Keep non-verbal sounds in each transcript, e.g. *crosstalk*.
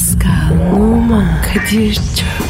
Pascal, Oman, Kadir çok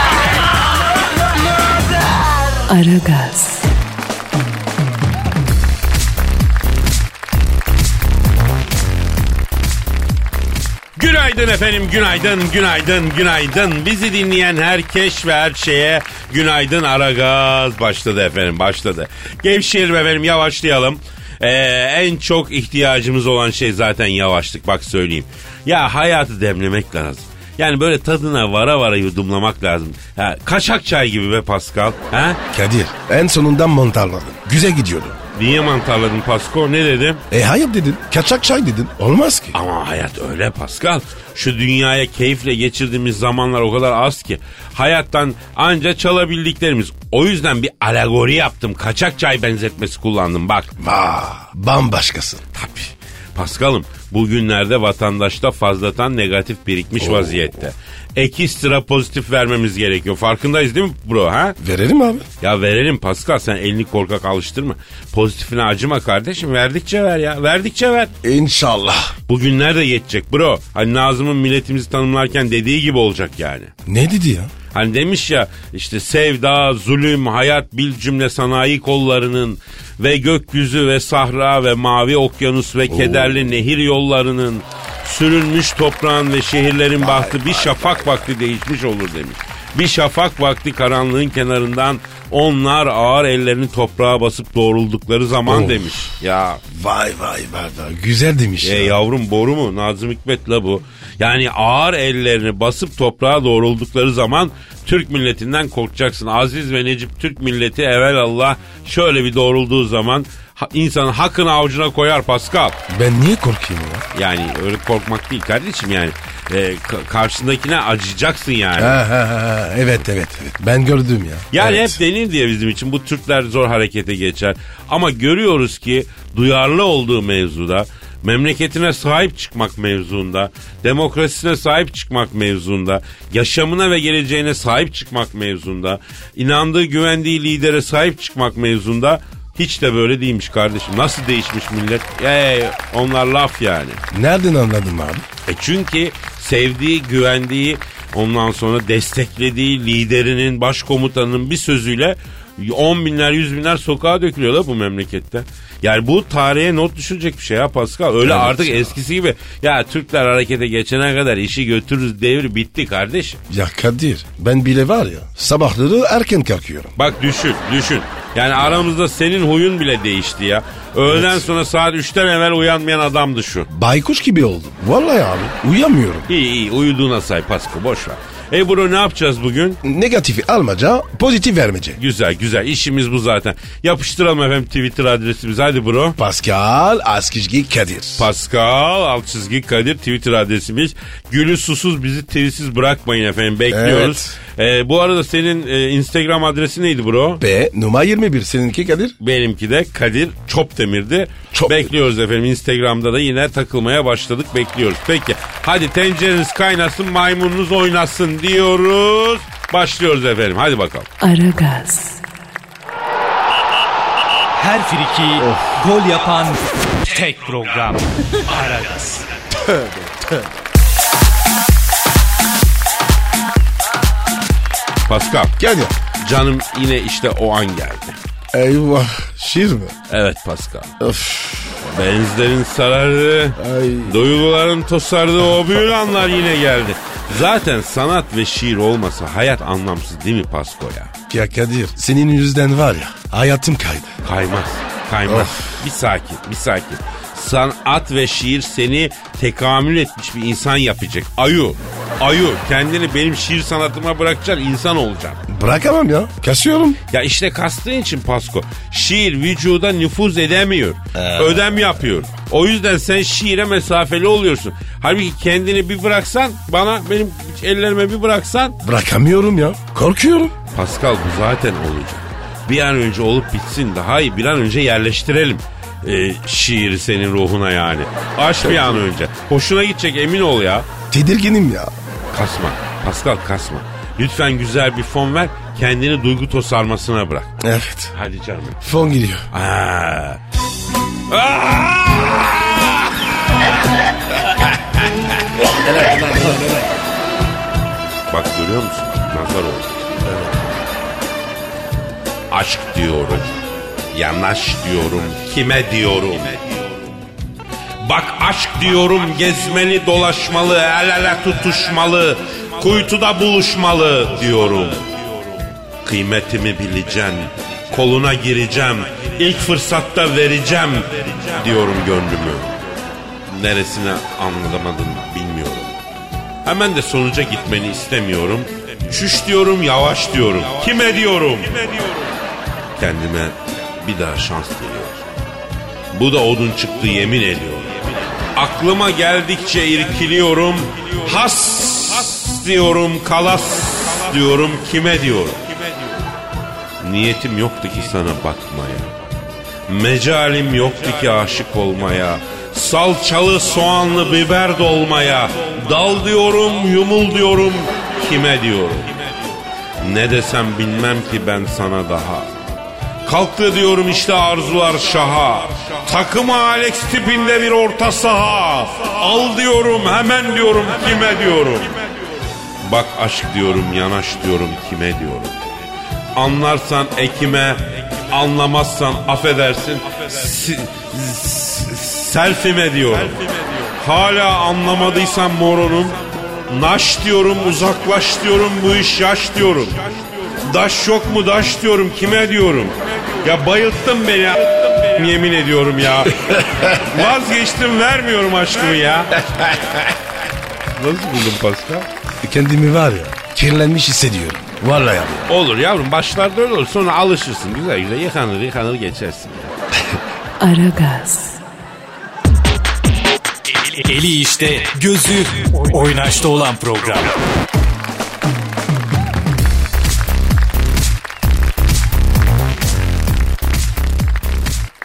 Aragaz, Günaydın efendim, günaydın, günaydın, günaydın. Bizi dinleyen herkes ve her şeye günaydın Aragaz başladı efendim, başladı. Gevşeyelim efendim, yavaşlayalım. Ee, en çok ihtiyacımız olan şey zaten yavaşlık, bak söyleyeyim. Ya hayatı demlemek lazım. Yani böyle tadına vara vara yudumlamak lazım. Ha, kaşak çay gibi be Pascal. Ha? Kadir en sonundan mantarladın. Güzel gidiyordu. Niye mantarladın Pasko? Ne dedim? E hayır dedin. Kaçak çay dedin. Olmaz ki. Ama hayat öyle Pascal. Şu dünyaya keyifle geçirdiğimiz zamanlar o kadar az ki. Hayattan anca çalabildiklerimiz. O yüzden bir alegori yaptım. Kaçak çay benzetmesi kullandım bak. Vaa bambaşkasın. Tabii. Paskal'ım bugünlerde vatandaşta fazlatan negatif birikmiş vaziyette. Ekstra pozitif vermemiz gerekiyor. Farkındayız değil mi bro ha? Verelim abi. Ya verelim Pascal sen elini korkak alıştırma. Pozitifine acıma kardeşim verdikçe ver ya verdikçe ver. İnşallah. Bugünler de yetecek bro. Hani Nazım'ın milletimizi tanımlarken dediği gibi olacak yani. Ne dedi ya? Hani demiş ya işte sevda, zulüm, hayat, bil cümle sanayi kollarının ve gökyüzü ve sahra ve mavi okyanus ve kederli nehir yollarının sürülmüş toprağın ve şehirlerin bahtı bir şafak vakti değişmiş olur demiş. Bir şafak vakti karanlığın kenarından onlar ağır ellerini toprağa basıp doğruldukları zaman Of. demiş. Ya Vay vay vay vay. Güzel demiş e ya. yavrum boru mu? Nazım Hikmet la bu. Yani ağır ellerini basıp toprağa doğruldukları zaman Türk milletinden korkacaksın. Aziz ve Necip Türk milleti evvel Allah şöyle bir doğrulduğu zaman insanın hakkını avucuna koyar Pascal. Ben niye korkayım ya? Yani öyle korkmak değil kardeşim yani. E, ka- karşındakine acıyacaksın yani. Ha, ha, ha. Evet evet evet. Ben gördüm ya. Yani evet. hep denir diye bizim için bu Türkler zor harekete geçer. Ama görüyoruz ki duyarlı olduğu mevzuda, memleketine sahip çıkmak mevzuunda, demokrasisine sahip çıkmak mevzuunda, yaşamına ve geleceğine sahip çıkmak mevzuunda, inandığı güvendiği lidere sahip çıkmak mevzuunda hiç de böyle değilmiş kardeşim. Nasıl değişmiş millet? Ey, onlar laf yani. Nereden anladın abi? E çünkü sevdiği, güvendiği, ondan sonra desteklediği liderinin, başkomutanının bir sözüyle on binler, yüz binler sokağa dökülüyorlar bu memlekette. Yani bu tarihe not düşülecek bir şey ya Pascal. Öyle Evet artık ya. eskisi gibi ya Türkler harekete geçene kadar işi götürürüz devri bitti kardeşim. Ya Kadir ben bile var ya sabahları erken kalkıyorum. Bak düşün, düşün. Yani aramızda senin huyun bile değişti ya. Öğleden sonra saat 3'ten evvel uyanmayan adamdı şu. Baykuş gibi oldum. Vallahi abi uyuyamıyorum. İyi iyi uyuduğuna say Pasko boş ver. E bro ne yapacağız bugün? Negatifi almaca pozitif vermece. Güzel güzel işimiz bu zaten. Yapıştıralım efendim Twitter adresimizi hadi bro. Pascal Askizgi Kadir. Pascal alt çizgi Kadir Twitter adresimiz. Gülü susuz bizi tweetsiz bırakmayın efendim bekliyoruz. E, bu arada senin e, Instagram adresi neydi bro? B numara 21 seninki Kadir. Benimki de Kadir Çopdemir'di. Çopdemir. Bekliyoruz efendim Instagram'da da yine takılmaya başladık bekliyoruz. Peki hadi tencereniz kaynasın maymununuz oynasın diyoruz. Başlıyoruz efendim hadi bakalım. Aragaz, Her friki gol yapan tek program. Aragaz. Pascal Gel ya. canım yine işte o an geldi. Eyvah şiir mi? Evet Pascal. Öf. Benzlerin sarardığı, Ay. duyguların tosardığı o büyülü anlar yine geldi. Zaten sanat ve şiir olmasa hayat anlamsız değil mi Pasko ya? Ya Kadir senin yüzden var ya hayatım kaydı. Kaymaz, kaymaz. Bir sakin, bir sakin. Sanat ve şiir seni tekamül etmiş bir insan yapacak. Ayu. Ayu kendini benim şiir sanatıma bırakacaksın insan olacaksın. Bırakamam ya. Kasıyorum. Ya işte kastığın için Pasko. Şiir vücuda nüfuz edemiyor. Ödem yapıyor. O yüzden sen şiire mesafeli oluyorsun. Halbuki kendini bir bıraksan bana benim ellerime bir bıraksan Bırakamıyorum ya. Korkuyorum. Pascal bu zaten olacak. Bir an önce olup bitsin daha iyi bir an önce yerleştirelim. Ee, şiiri senin ruhuna yani. Aç bir an önce. Hoşuna gidecek emin ol ya. Tedirginim ya. Kasma. Pascal kasma. Lütfen güzel bir fon ver. Kendini duygu tosarmasına bırak. Evet. Hadi canım. Fon gidiyor. Aa. *laughs* Bak görüyor musun? Nazar oldu. Aşk diyorum. Yanaş diyorum. Kime diyorum? Bak aşk diyorum gezmeli dolaşmalı, el ele tutuşmalı, kuytuda buluşmalı diyorum. Kıymetimi bileceksin, koluna gireceğim, ilk fırsatta vereceğim diyorum gönlümü. Neresine anlamadım bilmiyorum. Hemen de sonuca gitmeni istemiyorum. Çüş diyorum, yavaş diyorum. Kime diyorum? Kendime bir daha şans diliyorum. Bu da odun çıktı yemin ediyorum. Aklıma geldikçe irkiliyorum. Has diyorum, kalas diyorum, kime diyorum. Niyetim yoktu ki sana bakmaya. Mecalim yoktu ki aşık olmaya. Salçalı soğanlı biber dolmaya. Dal diyorum, yumul diyorum, kime diyorum. Ne desem bilmem ki ben sana daha. Kalktı diyorum işte arzular şaha. Takımı Alex tipinde bir orta saha. Al diyorum hemen diyorum kime diyorum. Bak aşk diyorum yanaş diyorum kime diyorum. Anlarsan ekime, anlamazsan affedersin selfime diyorum. Hala anlamadıysan moronum, naş diyorum uzaklaş diyorum bu iş yaş diyorum. Daş yok mu daş diyorum kime diyorum. Ya bayılttın beni ya. yemin ediyorum ya. *laughs* Vazgeçtim vermiyorum aşkımı ya. Nasıl buldun Pascal? Kendimi var ya kirlenmiş hissediyorum. Vallahi abi. Olur yavrum başlarda öyle olur sonra alışırsın güzel güzel yıkanır yıkanır geçersin. *laughs* Aragaz, Eli işte, gözü oynaşta olan program.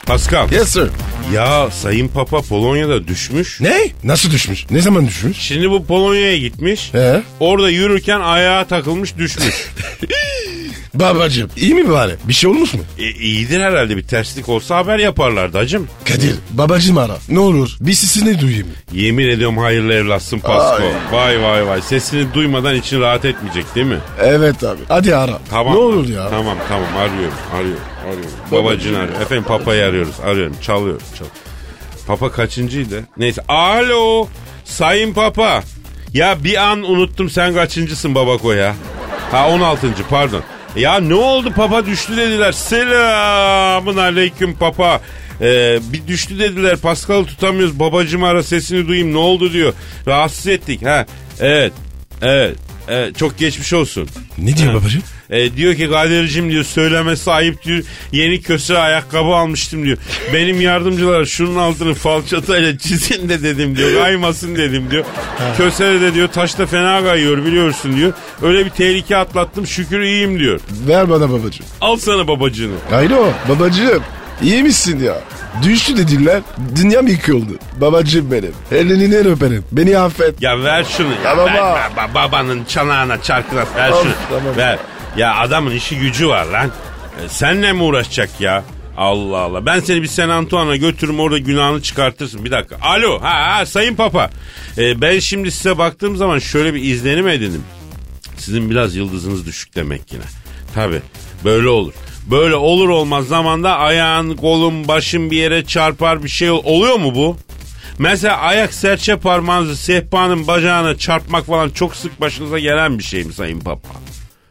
Pascal Yes sir. ya Sayın Papa Polonya'da düşmüş. Ne? Nasıl düşmüş? Ne zaman düşmüş? Şimdi bu Polonya'ya gitmiş. He? Orada yürürken ayağa takılmış düşmüş. *laughs* Babacım iyi mi bari? Bir şey olmuş mu? e, iyidir herhalde bir terslik olsa haber yaparlardı hacım. Kadir babacım ara. Ne olur bir sesini duyayım. Yemin ediyorum hayırlı evlatsın Pasko. Ay. Vay vay vay sesini duymadan için rahat etmeyecek değil mi? Evet abi. Hadi ara. Tamam. Ne olur ya. Tamam tamam arıyorum arıyorum arıyorum. Babacını arıyorum. Efendim papayı arıyoruz arıyorum çalıyor çal. Papa kaçıncıydı? Neyse alo sayın papa. Ya bir an unuttum sen kaçıncısın babako ya? Ha 16. pardon. Ya ne oldu papa düştü dediler. Selamın aleyküm papa. Ee, bir düştü dediler Pascal tutamıyoruz babacım ara sesini duyayım ne oldu diyor. Rahatsız ettik ha. Evet evet, evet çok geçmiş olsun. Ne diyor babacım? E, diyor ki Kadir'cim diyor söylemesi ayıp diyor. Yeni köse ayakkabı almıştım diyor. Benim yardımcılar şunun altını falçatayla çizin de dedim diyor. *laughs* Kaymasın dedim diyor. Köse de diyor taşta fena kayıyor biliyorsun diyor. Öyle bir tehlike atlattım şükür iyiyim diyor. Ver bana babacım. Al sana babacığını. Alo babacım. İyi misin ya? Düştü dediler. Dünya mı yıkıldı? Babacım benim. Elinden öperim. Beni affet. Ya ver şunu. Ya, Ya baba. ver, ver, ba- babanın çanağına çarkına ver Of, şunu. tamam. Ver. Ya adamın işi gücü var lan. E, senle mi uğraşacak ya? Allah Allah. Ben seni bir San Antoine'a götürürüm orada günahını çıkartırsın. Bir dakika. Alo. Ha, ha sayın papa. E, ben şimdi size baktığım zaman şöyle bir izlenim edindim. Sizin biraz yıldızınız düşük demek yine. Tabi böyle olur. Böyle olur olmaz zamanda ayağın, kolun, başın bir yere çarpar bir şey ol- oluyor mu bu? Mesela ayak serçe parmağınızı sehpanın bacağına çarpmak falan çok sık başınıza gelen bir şey mi Sayın Papa?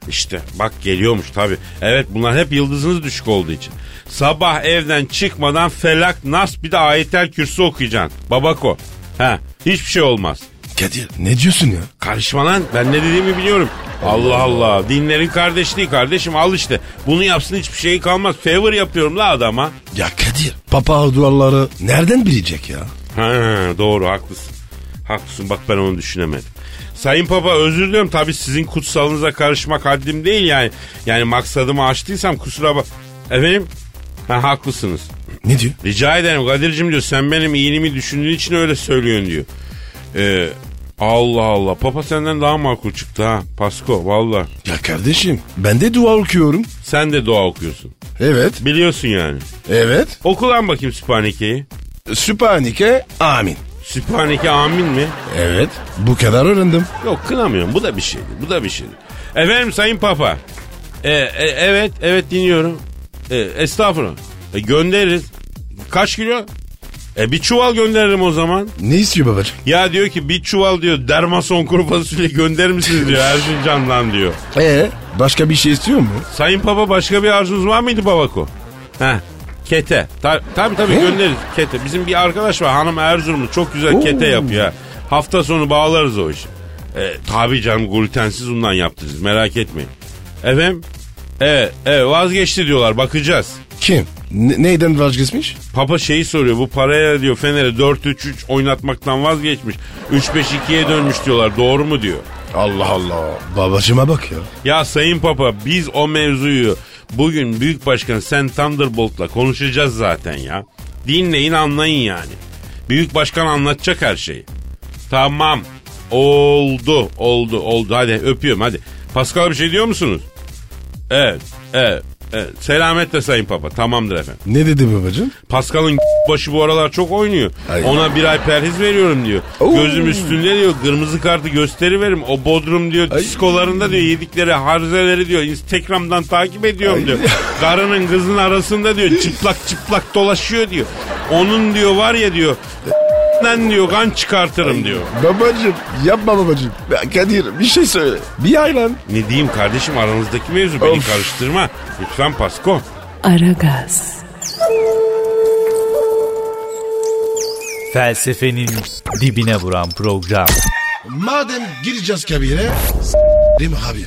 İşte bak geliyormuş tabi. Evet bunlar hep yıldızınız düşük olduğu için. Sabah evden çıkmadan felak nas bir de ayetel kürsü okuyacaksın. Babako. Ha hiçbir şey olmaz. Kadir ne diyorsun ya? Karışma lan ben ne dediğimi biliyorum. Allah Allah dinlerin kardeşliği kardeşim al işte. Bunu yapsın hiçbir şey kalmaz. Favor yapıyorum la adama. Ya Kadir papa duvarları nereden bilecek ya? Ha doğru haklısın. Haklısın bak ben onu düşünemedim. Sayın Papa özür diliyorum tabii sizin kutsalınıza karışmak haddim değil yani. Yani maksadımı aştıysam kusura bak. Efendim? Ha haklısınız. Ne diyor? Rica ederim Kadir'cim diyor sen benim iyiliğimi düşündüğün için öyle söylüyorsun diyor. Ee, Allah Allah Papa senden daha makul çıktı ha Pasko valla. Ya kardeşim ben de dua okuyorum. Sen de dua okuyorsun. Evet. Biliyorsun yani. Evet. Oku lan bakayım Sübhaneke'yi. Sübhaneke amin. Sübhaneke amin mi? Evet. Bu kadar öğrendim. Yok kınamıyorum bu da bir şeydi bu da bir şeydi. Efendim Sayın Papa. Ee, e, evet evet dinliyorum. Ee, estağfurullah. E, göndeririz. Kaç kilo? E bir çuval gönderirim o zaman. Ne istiyor babacığım? Ya diyor ki bir çuval diyor dermason kuru fasulye gönderir misiniz diyor *laughs* Erzincan'dan diyor. Ee, başka bir şey istiyor mu? Sayın Papa başka bir arzunuz var mıydı babako? Heh. Kete. Ta- tabii tabii Ne? göndeririz kete. Bizim bir arkadaş var hanım Erzurumlu çok güzel Oo. kete yapıyor. ha. Hafta sonu bağlarız o işi. E, tabii canım glutensiz undan yaptırırız merak etmeyin. Efendim? Evet, evet vazgeçti diyorlar bakacağız. Kim? Ne- neyden vazgeçmiş? Papa şeyi soruyor bu paraya diyor Fener'e 4-3-3 oynatmaktan vazgeçmiş. 3-5-2'ye dönmüş diyorlar doğru mu diyor. Allah Allah. Babacıma bak ya. Ya Sayın Papa biz o mevzuyu bugün Büyük Başkan Sen Thunderbolt'la konuşacağız zaten ya. Dinleyin anlayın yani. Büyük Başkan anlatacak her şeyi. Tamam. Oldu, oldu, oldu. Hadi öpüyorum hadi. Pascal bir şey diyor musunuz? Evet, evet, evet. Selametle Sayın Papa. Tamamdır efendim. Ne dedi babacığım? Pascal'ın *laughs* başı bu aralar çok oynuyor. Ay. Ona bir ay perhiz veriyorum diyor. Oo. Gözüm üstünde diyor. Kırmızı kartı gösteri verim. O Bodrum diyor Ay. diskolarında diyor yedikleri harzeleri diyor. Instagram'dan takip ediyorum Ay. diyor. *laughs* Karının kızın arasında diyor çıplak çıplak dolaşıyor diyor. Onun diyor var ya diyor. "'Den diyor kan çıkartırım diyor. Babacığım yapma babacığım. Ya Kadir bir şey söyle. Bir ay lan. Ne diyeyim kardeşim aranızdaki mevzu beni Of. karıştırma. Lütfen Pasko. Aragaz, Felsefenin dibine vuran program. Madem gireceğiz kabire. S**rim abi.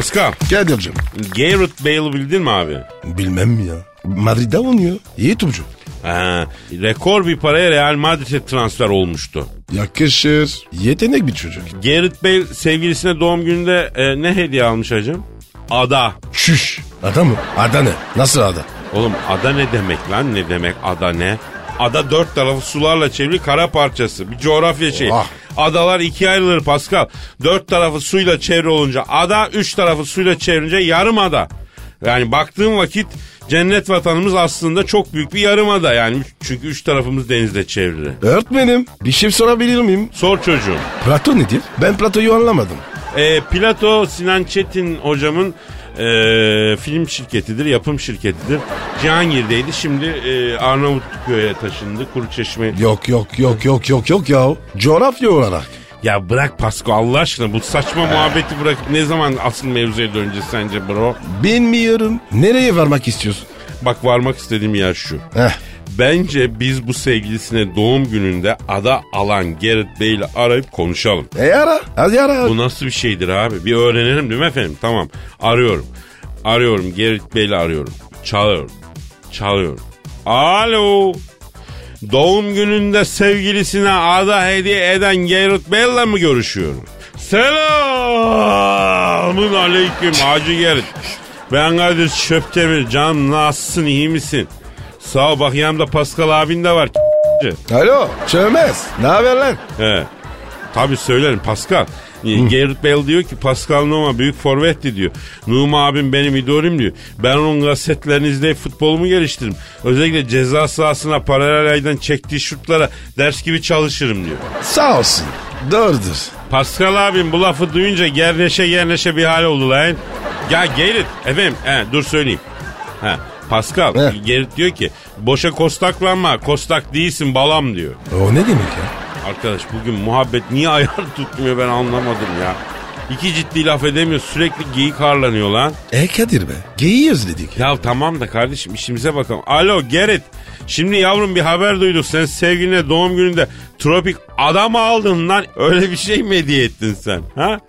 Pascal, Kadir'cim. Gareth Bale'ı bildin mi abi? Bilmem mi ya. Madrid'de oynuyor. İyi topçu. Ha, rekor bir paraya Real Madrid'e transfer olmuştu. Yakışır. Yetenek bir çocuk. Gareth Bale sevgilisine doğum gününde e, ne hediye almış hacım? Ada. Şüş. Ada mı? Ada ne? Nasıl ada? Oğlum ada ne demek lan ne demek ada ne? Ada dört tarafı sularla çevrili kara parçası. Bir coğrafya şeyi. Oha. Adalar ikiye ayrılır Pascal. Dört tarafı suyla çevre olunca ada, üç tarafı suyla çevrince yarım ada. Yani baktığım vakit cennet vatanımız aslında çok büyük bir yarım ada. Yani çünkü üç tarafımız denizle çevrili. Öğretmenim. Bir şey sorabilir miyim? Sor çocuğum. Plato nedir? Ben Plato'yu anlamadım. E, Plato Sinan Çetin hocamın e, film şirketidir, yapım şirketidir. Cihangir'deydi. Şimdi e, Arnavutköy'e taşındı. Kuruçeşme. Yok yok yok yok yok yok ya. Coğrafya olarak. Ya bırak Pasko Allah aşkına bu saçma muhabbeti bırak. Ne zaman asıl mevzuya döneceğiz sence bro? Bilmiyorum. Nereye varmak istiyorsun? Bak varmak istediğim yer şu. Heh. Bence biz bu sevgilisine doğum gününde ada alan Gareth Bale'i arayıp konuşalım. E ara. Hadi ara. Bu nasıl bir şeydir abi? Bir öğrenelim değil mi efendim? Tamam. Arıyorum. Arıyorum. Gerrit Bey'le arıyorum. Çalıyorum. Çalıyorum. Alo. Doğum gününde sevgilisine ada hediye eden Gerrit Bey'le mi görüşüyorum? Selamun aleyküm Hacı Gerrit. Ben Kadir Çöptemir. Canım nasılsın iyi misin? Sağ ol bak yanımda Pascal abin de var. Alo. Çömez. Ne haber lan? He. Tabii söylerim Pascal. Gerrit Bale diyor ki Pascal Numa büyük forvetti diyor. Numa abim benim idolüm diyor. Ben onun gazetelerini izleyip futbolumu geliştiririm. Özellikle ceza sahasına paralel aydan çektiği şutlara ders gibi çalışırım diyor. Sağ olsun. Doğrudur. Pascal abim bu lafı duyunca gerneşe gerneşe bir hal oldu lan. Ya Gerrit efendim he, dur söyleyeyim. He, Pascal He. Gerrit diyor ki boşa kostaklanma kostak değilsin balam diyor. O ne demek ya? Arkadaş bugün muhabbet niye ayar *laughs* tutmuyor ben anlamadım ya. İki ciddi laf edemiyor sürekli geyik harlanıyor lan. E Kadir be. Geyiği özledik. Ya tamam da kardeşim işimize bakalım. Alo Gerrit. Şimdi yavrum bir haber duyduk. Sen sevgiline doğum gününde tropik adam aldın lan. Öyle bir şey mi hediye ettin sen? Ha?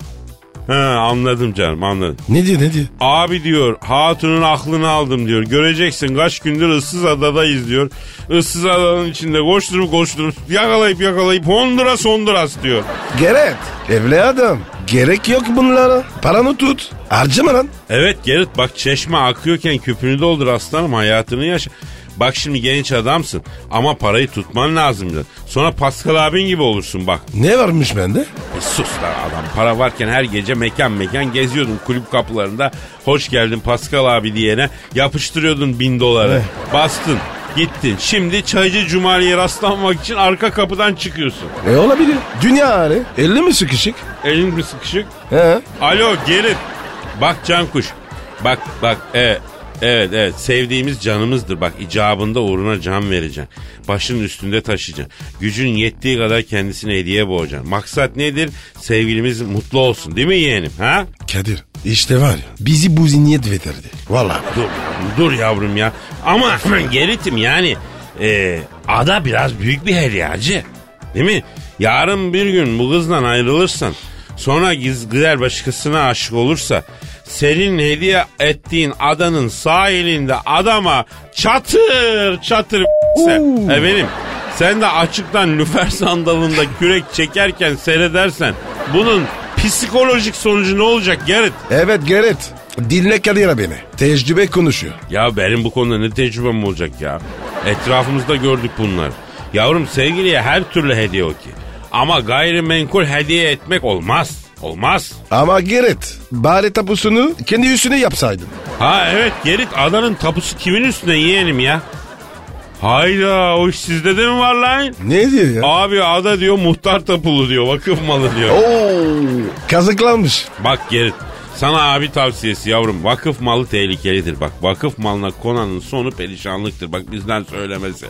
Ha anladım canım anladım. Ne diyor ne diyor? Abi diyor hatunun aklını aldım diyor. Göreceksin kaç gündür ıssız adadayız diyor. Issız adanın içinde koşturup koşturup yakalayıp yakalayıp Honduras Honduras diyor. Gerek. Evli adam. Gerek yok bunlara. Paranı tut. Harcama lan. Evet Gerrit bak çeşme akıyorken küpünü doldur aslanım hayatını yaşa. Bak şimdi genç adamsın ama parayı tutman lazım. Sonra Pascal abin gibi olursun bak. Ne varmış bende? E sus lan adam. Para varken her gece mekan mekan geziyordun kulüp kapılarında. Hoş geldin Pascal abi diyene yapıştırıyordun bin doları. Bastın gittin. Şimdi Çaycı Cumali'ye rastlanmak için arka kapıdan çıkıyorsun. E olabilir. Dünya hali. 50 mi sıkışık? Elin mi sıkışık? He. Alo Gerit. Bak Cankuş. Bak bak evet. Evet evet sevdiğimiz canımızdır bak icabında uğruna can vereceksin. Başının üstünde taşıyacaksın. Gücün yettiği kadar kendisine hediye boğacaksın. Maksat nedir? Sevgilimiz mutlu olsun değil mi yeğenim ha? Kadir işte var ya bizi bu zihniyet veterdi. Vallahi. Dur, dur yavrum ya. Ama Gerit'im yani e, ada biraz büyük bir hediye hacı. Değil mi? Yarın bir gün bu kızdan ayrılırsan sonra giz- gider başkasına aşık olursa senin hediye ettiğin adanın sahilinde adama çatır çatır. Oo. Efendim sen de açıktan lüfer sandalında kürek çekerken seyredersen bunun psikolojik sonucu ne olacak Gerit? Evet Gerrit. Dinle Kadir beni. Tecrübe konuşuyor. Ya benim bu konuda ne tecrübem olacak ya? Etrafımızda gördük bunlar. Yavrum sevgiliye her türlü hediye okey. Ama gayrimenkul hediye etmek olmaz. Olmaz. Ama Gerrit bari tapusunu kendi üstüne yapsaydın. Ha evet Gerit adanın tapusu kimin üstüne yeğenim ya? Hayda o iş sizde de mi var lan? Ne diyor ya? Abi ada diyor muhtar tapulu diyor vakıf malı diyor. Oo, kazıklanmış. Bak Gerit sana abi tavsiyesi yavrum vakıf malı tehlikelidir bak vakıf malına konanın sonu perişanlıktır bak bizden söylemesi.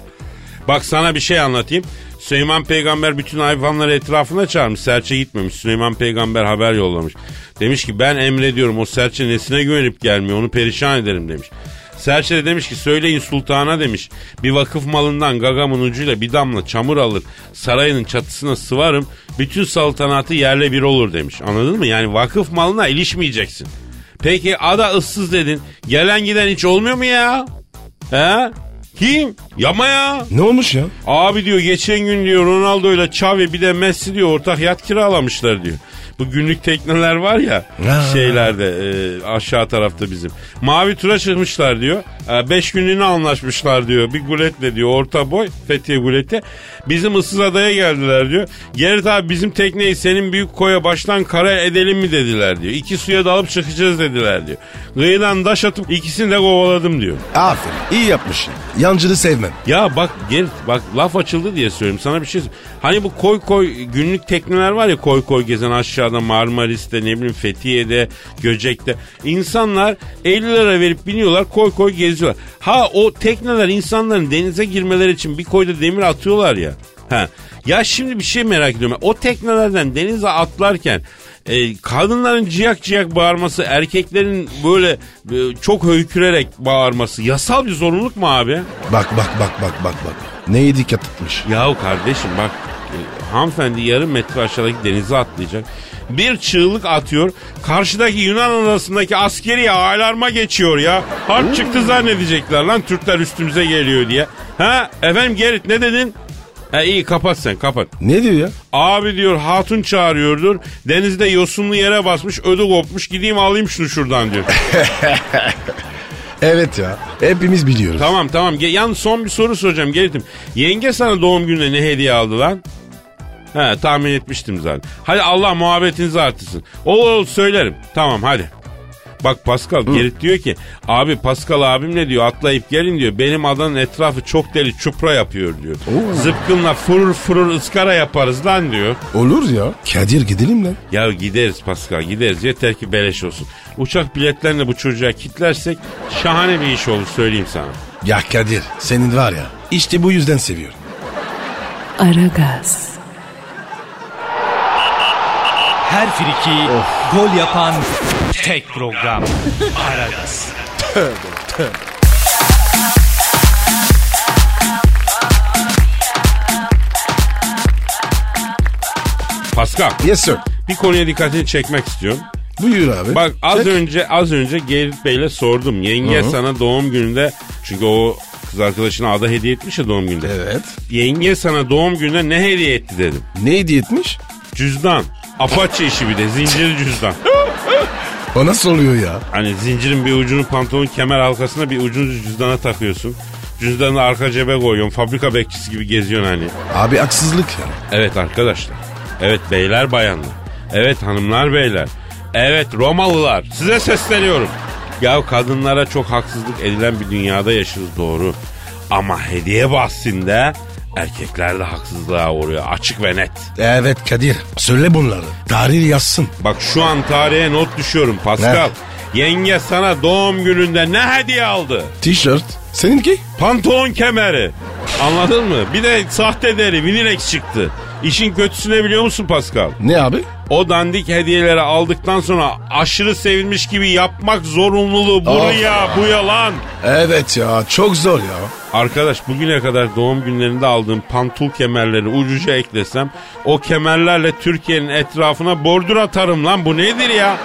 Bak sana bir şey anlatayım. Süleyman peygamber bütün hayvanları etrafına çağırmış. Serçe gitmemiş. Süleyman peygamber haber yollamış. Demiş ki ben emrediyorum o serçe nesine güvenip gelmiyor onu perişan ederim demiş. Serçe de demiş ki söyleyin sultana demiş. Bir vakıf malından gagamın ucuyla bir damla çamur alır. Sarayının çatısına sıvarım. Bütün saltanatı yerle bir olur demiş. Anladın mı? Yani vakıf malına ilişmeyeceksin. Peki ada ıssız dedin. Gelen giden hiç olmuyor mu ya? He? Kim? Yapma ya. Ne olmuş ya? Abi diyor geçen gün diyor Ronaldo ile Xavi bir de Messi diyor ortak yat kiralamışlar diyor. Bu günlük tekneler var ya Ha. şeylerde e, aşağı tarafta bizim. Mavi tura çıkmışlar diyor. 5 günlüğüne anlaşmışlar diyor. Bir guletle diyor orta boy Fethiye guleti. Bizim ıssız adaya geldiler diyor. Gerrit abi bizim tekneyi senin büyük koya baştan kara edelim mi dediler diyor. İki suya dalıp çıkacağız dediler diyor. Kıyıdan daş atıp ikisini de kovaladım diyor. Aferin iyi yapmışsın. Yancını sevmem. Ya bak gel bak laf açıldı diye söylüyorum sana bir şey. Hani bu koy koy günlük tekneler var ya koy koy gezen aşağıda Marmaris'te ne bileyim Fethiye'de Göcek'te. İnsanlar 50 lira verip biniyorlar koy koy geziyorlar. Ha o tekneler insanların denize girmeleri için bir koyda demir atıyorlar ya. Ha. Ya şimdi bir şey merak ediyorum. O teknelerden denize atlarken e, kadınların ciyak ciyak bağırması, erkeklerin böyle e, çok höykürerek bağırması yasal bir zorunluluk mu abi? Bak bak bak bak bak bak. Neye dikkat etmiş? Yahu kardeşim bak e, hanımefendi yarım metre aşağıdaki denize atlayacak. Bir çığlık atıyor. Karşıdaki Yunan adasındaki askeri alarma geçiyor ya. Harp çıktı zannedecekler lan Türkler üstümüze geliyor diye. Ha efendim Gerit ne dedin? Ha iyi kapat sen kapat. Ne diyor ya? Abi diyor hatun çağırıyordur. Denizde yosunlu yere basmış ödü kopmuş gideyim alayım şunu şuradan diyor. *laughs* Evet ya. Hepimiz biliyoruz. tamam tamam. Yalnız son bir soru soracağım Gerit'im. Yenge sana doğum gününe ne hediye aldı lan? He tahmin etmiştim zaten. Hadi Allah muhabbetinizi artırsın. Ol ol söylerim. Tamam hadi. Bak Pascal Gerit diyor ki abi Pascal abim ne diyor atlayıp gelin diyor. Benim adanın etrafı çok deli çupra yapıyor diyor. Zıpkınla fırır fırır ıskara yaparız lan diyor. Olur ya. Kadir gidelim lan. Ya gideriz Pascal gideriz yeter ki beleş olsun. Uçak biletlerini bu çocuğa kitlersek şahane bir iş olur söyleyeyim sana. Ya Kadir senin var ya işte bu yüzden seviyorum. Aragaz, Her friki gol yapan tek program. Aragaz. Pascal Yes sir. bir konuya dikkatini çekmek istiyorum. Buyur abi. Bak az Çek. önce az önce Gerrit Bey'le sordum. Yenge sana doğum gününde çünkü o kız arkadaşına ada hediye etmiş ya doğum gününde. Evet. Yenge sana doğum gününde ne hediye etti dedim. Ne hediye etmiş? Cüzdan. Apache işi bir de zincirli cüzdan. O nasıl oluyor ya? Hani zincirin bir ucunu pantolon kemer halkasına bir ucunu cüzdana takıyorsun. Cüzdanı arka cebe koyuyorsun. Fabrika bekçisi gibi geziyorsun hani. Abi haksızlık ya. Evet arkadaşlar. Evet beyler bayanlar. Evet hanımlar beyler. Evet Romalılar. Size sesleniyorum. Ya kadınlara çok haksızlık edilen bir dünyada yaşıyoruz doğru. Ama hediye bahsinde erkekler de haksızlığa uğruyor. Açık ve net. Evet Kadir. Söyle bunları. Tarih yazsın. Bak şu an tarihe not düşüyorum Pascal. Yenge sana doğum gününde ne hediye aldı? Tişört. Seninki? Pantolon kemeri. Anladın mı? Bir de sahte deri Vinilex çıktı. İşin kötüsü ne biliyor musun Pascal? Ne abi? O dandik hediyeleri aldıktan sonra aşırı sevinmiş gibi yapmak zorunluluğu buraya bu yalan. Evet ya çok zor ya. Arkadaş bugüne kadar doğum günlerinde aldığım pantul kemerleri ucuca eklesem o kemerlerle Türkiye'nin etrafına bordür atarım lan bu nedir ya?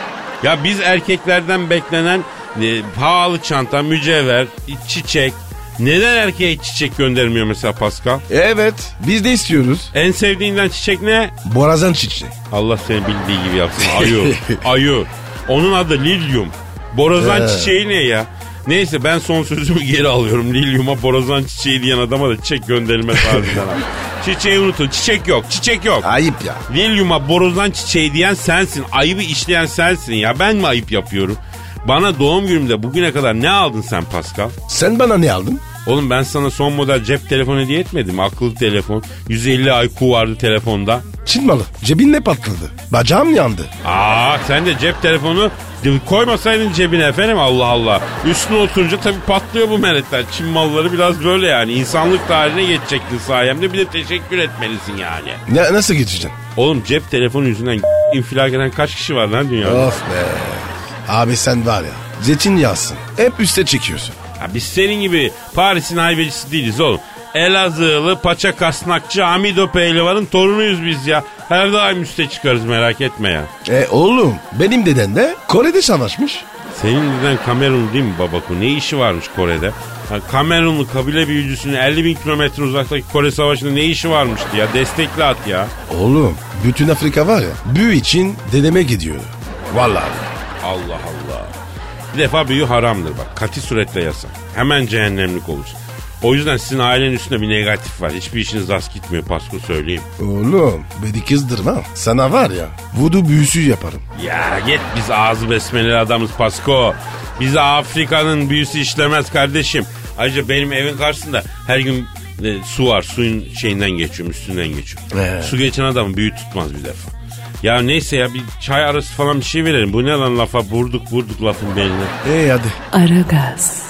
Ya biz erkeklerden beklenen e, pahalı çanta, mücevher, çiçek. Neden erkeğe hiç çiçek göndermiyor mesela Pascal? Evet biz de istiyoruz. En sevdiğinden çiçek ne? Borazan çiçeği. Allah seni bildiği gibi yapsın. Ayı. *laughs* Ayı. Onun adı lilyum. Borazan He. çiçeği ne ya? Neyse ben son sözümü geri alıyorum. Lilyuma borazan çiçeği diyen adama da çiçek gönderilmez harbiden. abi. *laughs* Çiçeği unutun. Çiçek yok. Çiçek yok. Ayıp ya. Lilyuma borazan çiçeği diyen sensin. Ayıbı işleyen sensin ya. Ben mi ayıp yapıyorum? Bana doğum günümde bugüne kadar ne aldın sen Pascal? Sen bana ne aldın? Oğlum ben sana son model cep telefonu hediye etmedim. Akıllı telefon. 150 IQ vardı telefonda. Çin malı. Cebin ne patladı? Bacağım yandı. Aa sen de cep telefonu koymasaydın cebine efendim Allah Allah. Üstüne oturunca tabii patlıyor bu meretler. Çin malları biraz böyle yani. İnsanlık tarihine geçecektin sayemde bir de teşekkür etmelisin yani. Ne, nasıl geçeceksin? Oğlum cep telefonu yüzünden *laughs* infilak eden kaç kişi var lan dünyada? Of be. Abi sen var ya. Zeytinyağsın. Hep üste çekiyorsun. Ya biz senin gibi Paris'in haybecisi değiliz oğlum. Elazığlı paça kasnakçı Amido Pehlivan'ın torunuyuz biz ya. Her daim üste çıkarız merak etme ya. E oğlum benim deden de Kore'de savaşmış. Senin neden Kamerun değil mi babako? Ne işi varmış Kore'de? Ha, Kamerunlu kabile büyücüsünün 50 bin kilometre uzaktaki Kore Savaşı'nda ne işi varmıştı ya? Destekli at ya. Oğlum bütün Afrika var ya büyü için dedeme gidiyor. Vallahi. Allah Allah. Bir defa büyü haramdır bak. Kati suretle yasak. Hemen cehennemlik olur. O yüzden sizin ailenin üstünde bir negatif var. Hiçbir işiniz rast gitmiyor Pasko söyleyeyim. Oğlum beni kızdırma. Sana var ya vudu büyüsü yaparım. Ya git biz ağzı besmeleli adamız Pasko. Bize Afrika'nın büyüsü işlemez kardeşim. Ayrıca benim evin karşısında her gün e, su var. Suyun şeyinden geçiyorum üstünden geçiyorum. Ee. Su geçen adamın büyü tutmaz bir defa. Ya neyse ya bir çay arası falan bir şey verelim. Bu ne lan lafa vurduk vurduk lafın beline. E hadi. Aragaz,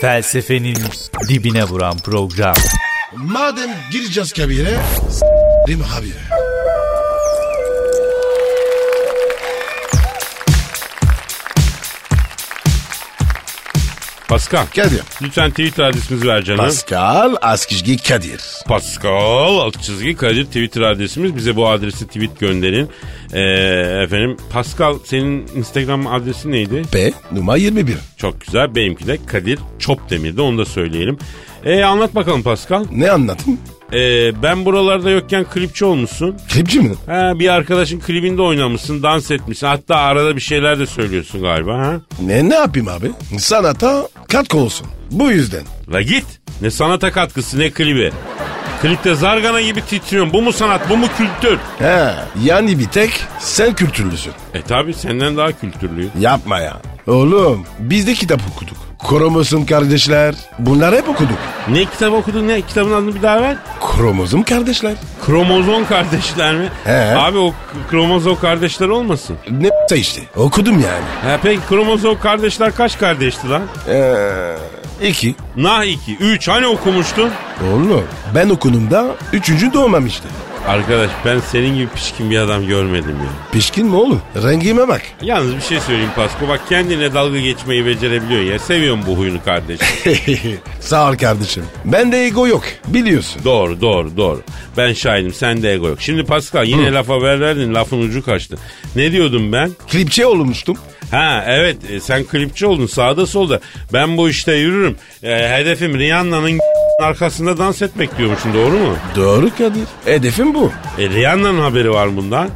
Felsefenin dibine vuran program. Madem gireceğiz kabire s**rim abi. Pascal Kadir. lütfen Twitter adresimizi ver canım. Pascal Askizgi Kadir. Pascal alt çizgi Kadir Twitter adresimiz. Bize bu adresi tweet gönderin. Ee, efendim Pascal senin Instagram adresin neydi? P numara 21. Çok güzel. Benimki de Kadir Çopdemir'di onu da söyleyelim. Ee, anlat bakalım Pascal. Ne anlatayım? Ee, ben buralarda yokken klipçi olmuşsun. Klipçi mi? Ha, bir arkadaşın klibinde oynamışsın, dans etmişsin. Hatta arada bir şeyler de söylüyorsun galiba. Ha? Ne ne yapayım abi? Sanata katkı olsun. Bu yüzden. La git. Ne sanata katkısı ne klibi. Klipte zargana gibi titriyorsun. Bu mu sanat, bu mu kültür? He, yani bir tek sen kültürlüsün. E tabi senden daha kültürlüyüm. Yapma ya. Oğlum biz de kitap okuduk. Kromozom kardeşler. Bunlar hep okuduk. Ne kitap okudun ne? Kitabın adını bir daha ver. Kromozom kardeşler. Kromozom kardeşler mi? He. Abi o kromozom kardeşler olmasın? Ne işte. Okudum yani. Ha, peki kromozom kardeşler kaç kardeşti lan? Ee, İki. Nah 2. 3 hani okumuştun? Oğlum ben okunumda üçüncü doğmamıştı. Arkadaş ben senin gibi pişkin bir adam görmedim ya. Pişkin mi oğlum? Rengime bak. Yalnız bir şey söyleyeyim Pasko. Bak kendine dalga geçmeyi becerebiliyor ya. Seviyorum bu huyunu kardeşim. *laughs* Sağ ol kardeşim. Bende ego yok biliyorsun. doğru doğru doğru. Ben şahidim sende ego yok. Şimdi Pascal yine lafa haber verdin lafın ucu kaçtı. Ne diyordum ben? Klipçi olmuştum. Ha evet e, sen klipçi oldun sağda solda. Ben bu işte yürürüm. E, hedefim Rihanna'nın arkasında dans etmek diyormuşsun doğru mu? Doğru Kadir. Hedefim bu. E, Rihanna'nın haberi var bundan.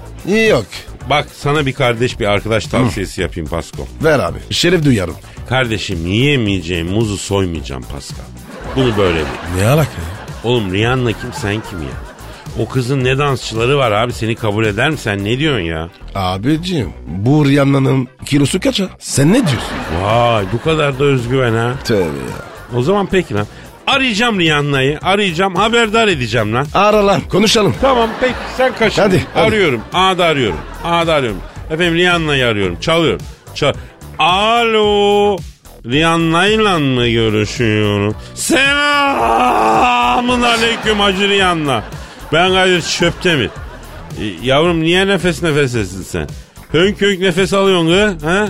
Yok. Bak sana bir kardeş bir arkadaş tavsiyesi yapayım Pasko. Ver abi. Şeref duyarım. Kardeşim yiyemeyeceğim muzu soymayacağım Pascal. Bunu böyle bil. Ne alaka ya? Oğlum Rihanna kim sen kim ya? O kızın ne dansçıları var abi seni kabul eder mi sen ne diyorsun ya? Abicim bu Rihanna'nın kilosu kaça? Sen ne diyorsun? Vay bu kadar da özgüven ha. Tövbe ya. O zaman peki lan. Arayacağım Rihanna'yı arayacağım haberdar edeceğim lan. Ara lan konuşalım. Tamam peki sen kaçın. Hadi, hadi. Arıyorum. A'da arıyorum. A'da arıyorum. Efendim Rihanna'yı arıyorum. Çalıyorum. Çal Alo. Rihanna'yla mı görüşüyorum? Selamun aleyküm Hacı Rihanna. Ben Kadir Çöptemir. E, yavrum niye nefes nefesesin sen? Hönk hönk nefes alıyorsun ha?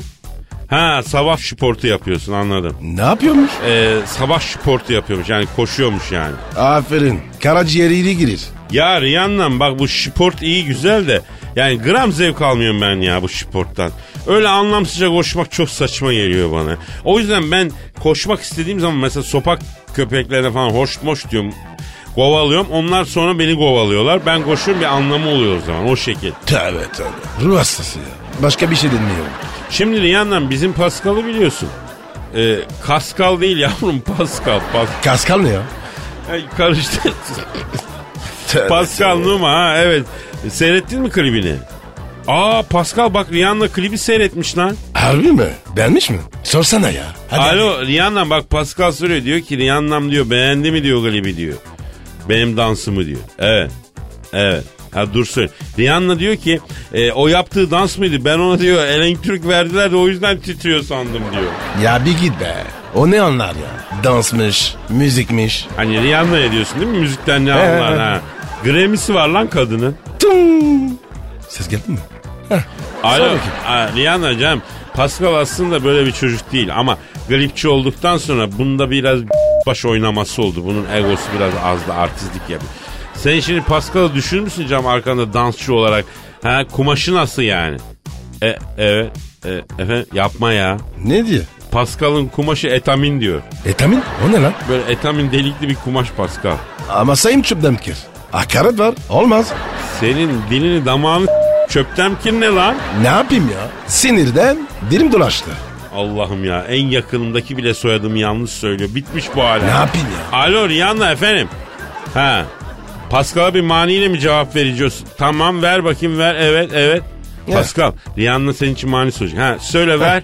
Ha sabah sportu yapıyorsun anladım. Ne yapıyormuş? Ee, sabah sportu yapıyormuş yani koşuyormuş yani. Aferin. Karaciğeriyle girir. Ya Rihanna'm bak bu sport iyi güzel de yani gram zevk almıyorum ben ya bu sporttan. Öyle anlamsızca koşmak çok saçma geliyor bana. O yüzden ben koşmak istediğim zaman mesela sopak köpeklerine falan hoş moş diyorum. Kovalıyorum. Onlar sonra beni kovalıyorlar. Ben koşuyorum bir anlamı oluyor o zaman o şekil. Tövbe tövbe. Ruh hastası ya. Başka bir şey dinmiyorum. Şimdi Rihanna'm bizim Pascal'ı biliyorsun. Ee, Kaskal değil yavrum Pascal. Pas Kaskal ne ya? Ay, karıştı. Pascal. Numa ha evet. Seyrettin mi klibini? Aa Pascal bak Rihanna klibi seyretmiş lan. Harbi mi? Beğenmiş mi? Sorsana ya. Hadi Alo Rihanna bak Pascal soruyor diyor ki Rihanna'm diyor beğendi mi diyor klibi diyor. Benim dansımı diyor. Evet. Evet. Ha dur söyle. Rihanna diyor ki e, o yaptığı dans mıydı? Ben ona diyor elektrik verdiler de o yüzden titriyor sandım diyor. Ya bir git be. O ne anlar ya? Dansmış, müzikmiş. Hani Rihanna'ya diyorsun değil mi? Müzikten ne anlar ha? Grammy'si var lan kadının. Tung. Ses geldi mi? Alo. Rihanna canım. Pascal aslında böyle bir çocuk değil ama gripçi olduktan sonra bunda biraz baş oynaması oldu. Bunun egosu biraz az da artistlik yapıyor. Sen şimdi Pascal'ı düşünür müsün canım arkanda dansçı olarak? Ha kumaşı nasıl yani? E, evet. E, efendim yapma ya. Ne diyor? Pascal'ın kumaşı etamin diyor. Etamin? O ne lan? Böyle etamin delikli bir kumaş Pascal. Ama sayım çöpten kir. Hakaret var. Olmaz. Senin dilini damağını çöpten kin ne lan? Ne yapayım ya? Sinirden dilim dolaştı. Allah'ım ya en yakınımdaki bile soyadımı yanlış söylüyor. Bitmiş bu hala. Ne yapayım ya? Alo Rihanna efendim. Ha. Pascal'a bir maniyle mi cevap vereceğiz? Tamam ver bakayım ver. Evet evet. Ya. Pascal Rihanna senin için mani soracak. Ha söyle ver.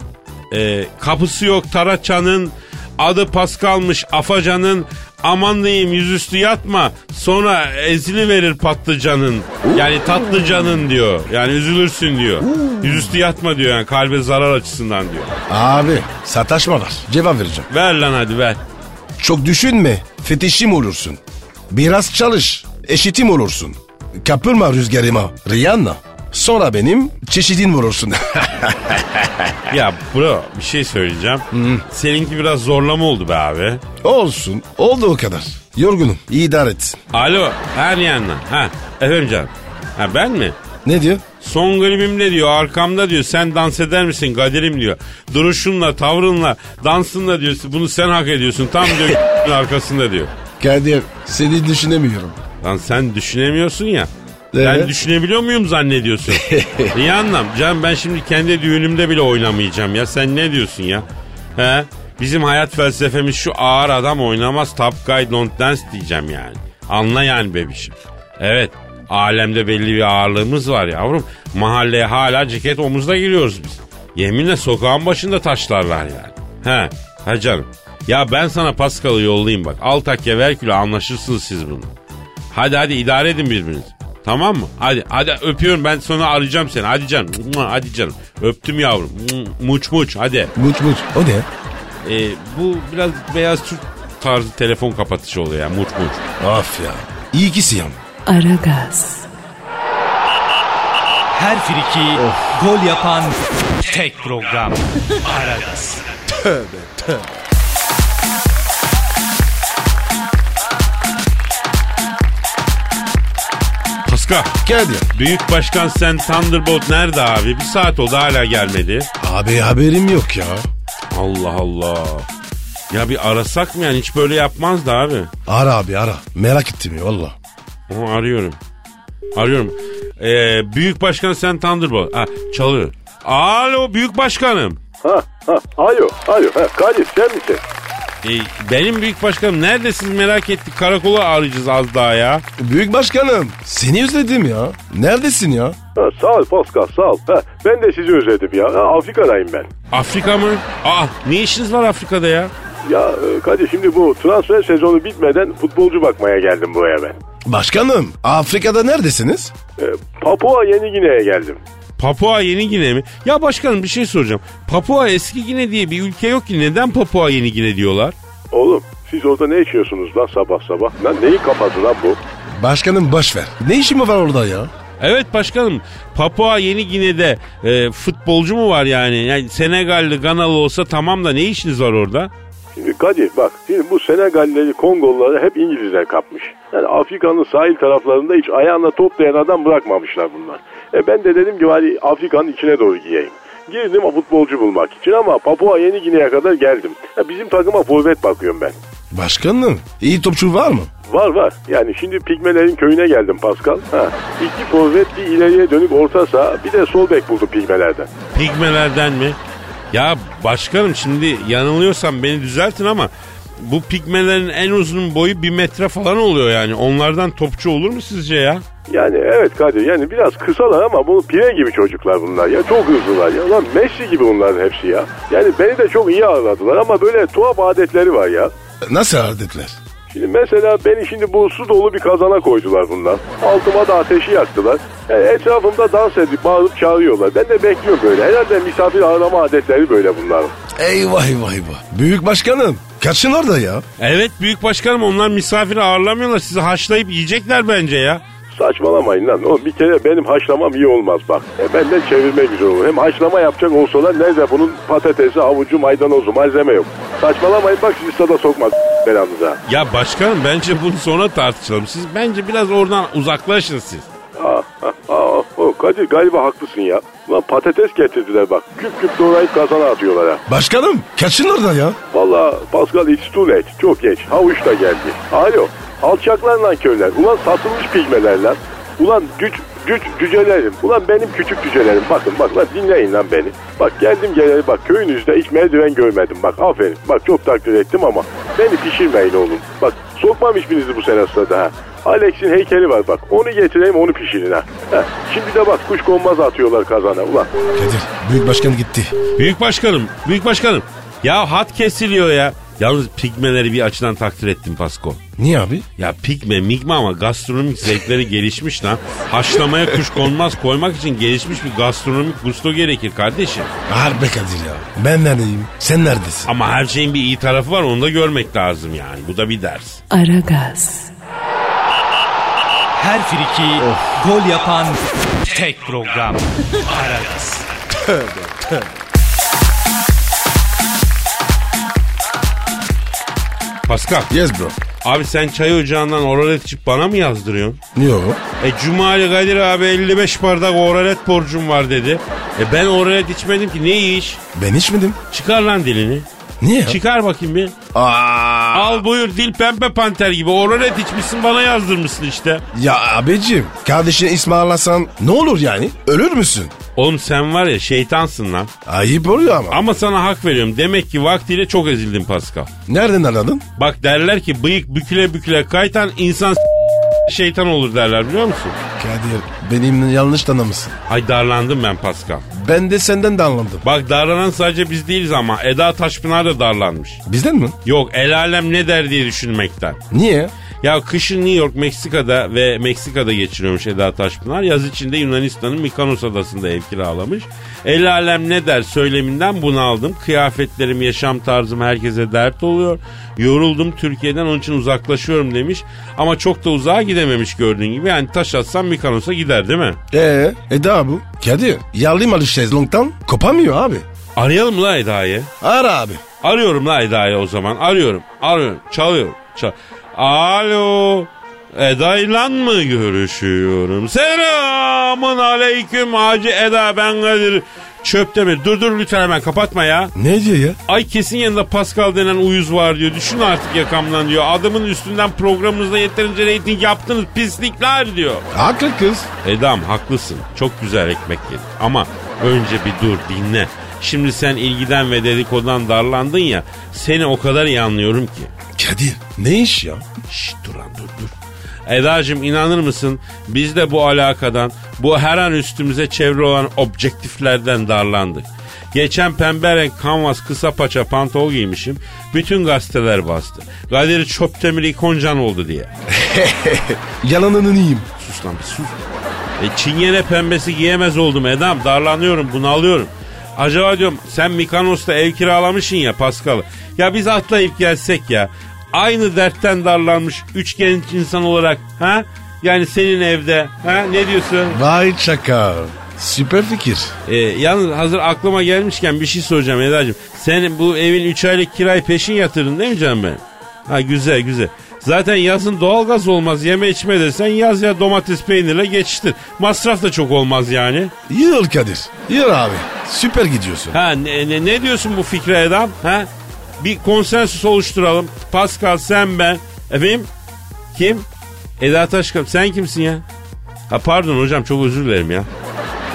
Ee, kapısı yok Taraçan'ın. Adı Pascal'mış Afacan'ın. Aman diyeyim yüzüstü yatma. Sonra ezili verir patlıcanın. Yani tatlıcanın diyor. Yani üzülürsün diyor. Yüzüstü yatma diyor yani kalbe zarar açısından diyor. Abi sataşma var. Cevap vereceğim. Ver lan hadi ver. Çok düşünme. Fetişim olursun. Biraz çalış. Eşitim olursun. Kapılma rüzgarıma. Rihanna. Sonra benim çeşidim olursun. *laughs* Ya bro bir şey söyleyeceğim. Seninki biraz zorlama oldu be abi. Olsun. Oldu o kadar. Yorgunum. İdare et. Alo her yandan. Ha efendim canım. Ha ben mi? Ne diyor? Son klibimde diyor arkamda diyor sen dans eder misin Kadir'im diyor. Duruşunla tavrınla dansınla diyor bunu sen hak ediyorsun tam diyor *laughs* arkasında diyor. Kadir seni düşünemiyorum. Lan sen düşünemiyorsun ya. Ben Evet. düşünebiliyor muyum zannediyorsun? *laughs* Rihanna'm canım ben şimdi kendi düğünümde bile oynamayacağım ya. Sen ne diyorsun ya? He? Bizim hayat felsefemiz şu ağır adam oynamaz top guy don't dance diyeceğim yani. Anla yani bebişim. Evet alemde belli bir ağırlığımız var yavrum. Mahalleye hala ceket omuzda giriyoruz biz. Yeminle sokağın başında taşlarlar yani. He, he canım. Ya ben sana Pascal'ı yollayayım bak. Al takya ver anlaşırsınız siz bunu. Hadi hadi idare edin birbirinizi. Tamam mı? Hadi hadi öpüyorum ben sonra arayacağım seni. Hadi canım. Hadi canım. Öptüm yavrum. Muç muç hadi. Muç muç. O ne? e, bu biraz beyaz Türk tarzı telefon kapatışı oluyor ya. Muç muç. Of ya. İyi ki siyam. Aragaz, Her friki gol yapan tek program. Aragaz. Pascal. Kadir. Büyük Başkan Sen Thunderbolt nerede abi? Bir saat oldu hala gelmedi. Abi haberim yok ya. Allah Allah. Ya bir arasak mı yani hiç böyle yapmazdı abi. Ara abi ara. Merak ettim ya valla. Arıyorum. Arıyorum. Ee, Büyük Başkan Sen Thunderbolt. Ha, çalıyor. Alo Büyük Başkanım. Ha ha alo alo ha Kadir sen misin? Ee, benim Büyük Başkanım neredesiniz merak ettik. Karakola arayacağız az daha ya. Büyük başkanım. Seni özledim ya. Neredesin ya? Ha, sağ ol Pascal sağ ol. Ha, ben de sizi özledim ya. Ha, Afrika'dayım ben. Afrika mı? Aa ne işiniz var Afrika'da ya? Ya e, Kadir şimdi bu transfer sezonu bitmeden futbolcu bakmaya geldim buraya ben. Başkanım Afrika'da neredesiniz? E, Papua Yeni Gine'ye geldim. Papua Yeni Gine mi? Ya başkanım bir şey soracağım. Papua Eski Gine diye bir ülke yok ki neden Papua Yeni Gine diyorlar? Oğlum siz orada ne içiyorsunuz lan sabah sabah? Lan neyin kafası lan bu? Başkanım boş ver. Ne işin mi var orada ya? Evet başkanım Papua Yeni Gine'de e, futbolcu mu var yani? yani Senegalli Ganalı olsa tamam da ne işiniz var orada? Şimdi Kadir bak şimdi bu Senegallileri Kongolları hep İngilizler kapmış. Yani Afrika'nın sahil taraflarında hiç ayağına toplayan adam bırakmamışlar bunlar. E ben de dedim ki hadi Afrika'nın içine doğru giyeyim. Girdim o futbolcu bulmak için ama Papua Yeni Gine'ye kadar geldim. Ya bizim takıma forvet bakıyorum ben. Başkanım iyi topçu var mı? Var var. Yani şimdi Pigmelerin köyüne geldim Pascal. Ha. İki forvet bir ileriye dönük orta saha bir de sol bek buldum Pigmelerden. Pigmelerden mi? Ya başkanım şimdi yanılıyorsam beni düzeltin ama bu pigmelerin en uzun boyu bir metre falan oluyor yani. Onlardan topçu olur mu sizce ya? Yani evet Kadir yani biraz kısalar ama bu pire gibi çocuklar bunlar ya. Çok hızlılar ya. Lan Messi gibi bunların hepsi ya. Yani beni de çok iyi ağırladılar ama böyle tuhaf adetleri var ya. Nasıl adetler? Şimdi mesela beni şimdi bu su dolu bir kazana koydular bunlar. Altıma da ateşi yaktılar. Yani etrafımda dans edip bağırıp çağırıyorlar. Ben de bekliyorum böyle. Herhalde misafir ağırlama adetleri böyle bunların. Eyvah eyvah eyvah. Büyük başkanım kaçın orada ya. Evet büyük başkanım onlar misafiri ağırlamıyorlar. Sizi haşlayıp yiyecekler bence ya. Saçmalamayın lan. O bir kere benim haşlamam iyi olmaz bak. E benden çevirme güzel olur. Hem haşlama yapacak olsalar nerede bunun patatesi, havucu, maydanozu malzeme yok. Saçmalamayın bak sizi sada sokmaz belanıza. Ya başkanım bence bunu sonra tartışalım. Siz bence biraz oradan uzaklaşın siz. Aa, aa, aa, o Kadir galiba haklısın ya. Lan patates getirdiler bak. Küp küp doğrayıp kazana atıyorlar ha. Başkanım kaçın orada ya. Valla Pascal it's too late. Çok geç. Havuç da geldi. Alo. Alçaklar lan köyler. Ulan satılmış pigmeler lan. Ulan güç güç cücelerim. Ulan benim küçük cücelerim. Bakın bak lan dinleyin lan beni. Bak geldim geleli bak köyünüzde hiç merdiven görmedim. Bak aferin. Bak çok takdir ettim ama beni pişirmeyin oğlum. Bak sokmam hiçbirinizi bu sene sırada ha. Alex'in heykeli var bak. Onu getireyim onu pişirin ha. Heh, Şimdi de bak kuş konmaz atıyorlar kazana. Ulan Kadir büyük başkan gitti. Büyük başkanım, büyük başkanım. Ya hat kesiliyor ya. Yalnız pigmeleri bir açıdan takdir ettim Pasko. Niye abi? Ya pigme migme ama gastronomik zevkleri gelişmiş lan. Haşlamaya kuş konmaz koymak için gelişmiş bir gastronomik gusto gerekir kardeşim. Harbi Kadir ya. Ben neredeyim? Sen neredesin? Ama her şeyin bir iyi tarafı var onu da görmek lazım yani. Bu da bir ders. Aragaz, Her friki gol yapan tek program. Aragaz. Pascal, Yes bro. abi sen çay ocağından oralet içip bana mı yazdırıyorsun? Yok. E Cumali Kadir abi 55 bardak oralet borcum var dedi. E ben oralet içmedim ki ne iş? Ben içmedim. Çıkar lan dilini. Niye ya? Çıkar bakayım bir. Aa, Al buyur dil pembe panter gibi oralet içmişsin bana yazdırmışsın işte. ya abicim kardeşine ismi ağlasan ne olur yani? Ölür müsün? Oğlum sen var ya şeytansın lan. Ayıp oluyor ama. Ama sana hak veriyorum. Demek ki vaktiyle çok ezildin Pascal. Nereden anladın? Bak derler ki bıyık büküle büküle kaytan insan s- şeytan olur derler biliyor musun? Kadir benim yanlış tanımışsın. Ay darlandım ben Pascal. Ben de senden de anladım. Bak darlanan sadece biz değiliz ama Eda Taşpınar da darlanmış. Bizden mi? Yok el alem ne der diye düşünmekten. Niye? Ya kışın New York, Meksika'da ve Meksika'da geçiriyormuş Eda Taşpınar. Yaz içinde Yunanistan'ın Mikonos adasında ev kiralamış. El alem ne der söyleminden bunaldım. Kıyafetlerim, yaşam tarzım herkese dert oluyor. Yoruldum Türkiye'den onun için uzaklaşıyorum demiş. Ama çok da uzağa gidememiş gördüğün gibi. Yani taş atsam Mikonos'a gider değil mi? Ee, Eda bu. Kadir yerli malı şezlongtan kopamıyor abi. Arayalım la Eda'yı? Ara abi. Arıyorum la Eda'yı o zaman. Arıyorum. Arıyorum. Çalıyorum. Çal Alo. Eda'yla mı görüşüyorum? Selamun aleyküm Hacı Eda ben Kadir. Çöpte mi? Dur dur lütfen hemen kapatma ya. Ne diyor ya? Ay kesin yanında Pascal denen uyuz var diyor. Düşün artık yakamdan diyor. Adamın üstünden programımızda yeterince reyting yaptınız pislikler diyor. Haklı kız. Edam haklısın. Çok güzel ekmek yedik. Ama önce bir dur dinle. Şimdi sen ilgiden ve dedikodan darlandın ya. Seni o kadar iyi anlıyorum ki. Kadir ne iş ya? Şşt dur lan dur dur. Eda'cığım inanır mısın biz de bu alakadan bu her an üstümüze çevre olan objektiflerden darlandık. Geçen pembe renk kanvas kısa paça pantol giymişim. Bütün gazeteler bastı. Kadir Çöptemir ikoncan oldu diye. *laughs* Yalanını yiyeyim. Sus lan bir sus. E, çingene pembesi giyemez oldum Edam. Darlanıyorum bunalıyorum. Acaba diyorum sen Mikanos'ta ev kiralamışsın ya Pascal. Ya biz atlayıp gelsek ya. Aynı dertten darlanmış üç genç insan olarak ha? Yani senin evde ha? Ne diyorsun? Vay çakal. Süper fikir. E, yalnız hazır aklıma gelmişken bir şey soracağım Eda'cığım. Senin bu evin 3 aylık kirayı peşin yatırdın değil mi canım benim? Ha güzel güzel. Zaten yazın doğalgaz olmaz yeme içme desen yaz ya domates peynirle geçiştir. Masraf da çok olmaz yani. Yıl Kadir. Yıl abi. Süper gidiyorsun. Ha ne, ne, ne diyorsun bu fikre Edam? Ha? Bir konsensüs oluşturalım. Pascal sen ben. Efendim? Kim? Eda Taşkam sen kimsin ya? Ha pardon hocam çok özür dilerim ya.